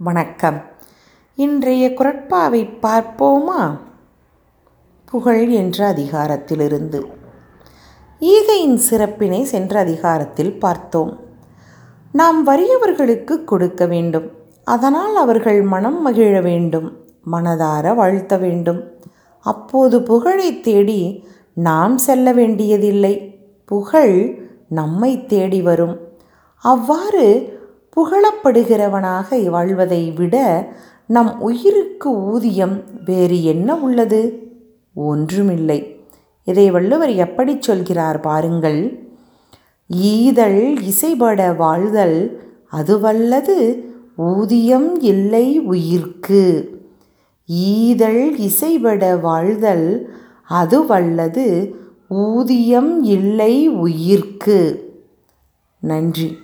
வணக்கம். இன்றைய குரட்பாவை பார்ப்போமா? புகழ் என்ற அதிகாரத்திலிருந்து. ஈகையின் சிறப்பினை சென்ற அதிகாரத்தில் பார்த்தோம். நாம் வறியவர்களுக்கு கொடுக்க வேண்டும். அதனால் அவர்கள் மனம் மகிழ வேண்டும் மனதார வாழ்த்த வேண்டும். அப்போது புகழை தேடி நாம் செல்ல வேண்டியதில்லை. புகழ் நம்மை தேடி வரும். அவ்வாறு புகழப்படுகிறவனாக வாழ்வதை விட நம் உயிருக்கு ஊதியம் வேறு என்ன உள்ளது? ஒன்றுமில்லை. இதை வள்ளுவர் எப்படி சொல்கிறார் பாருங்கள். ஈதல் இசைபட வாழ்தல் அதுவல்லது ஊதியம் இல்லை உயிர்க்கு. ஈதல் இசைபட வாழ்தல் அதுவல்லது ஊதியம் இல்லை உயிர்க்கு. நன்றி.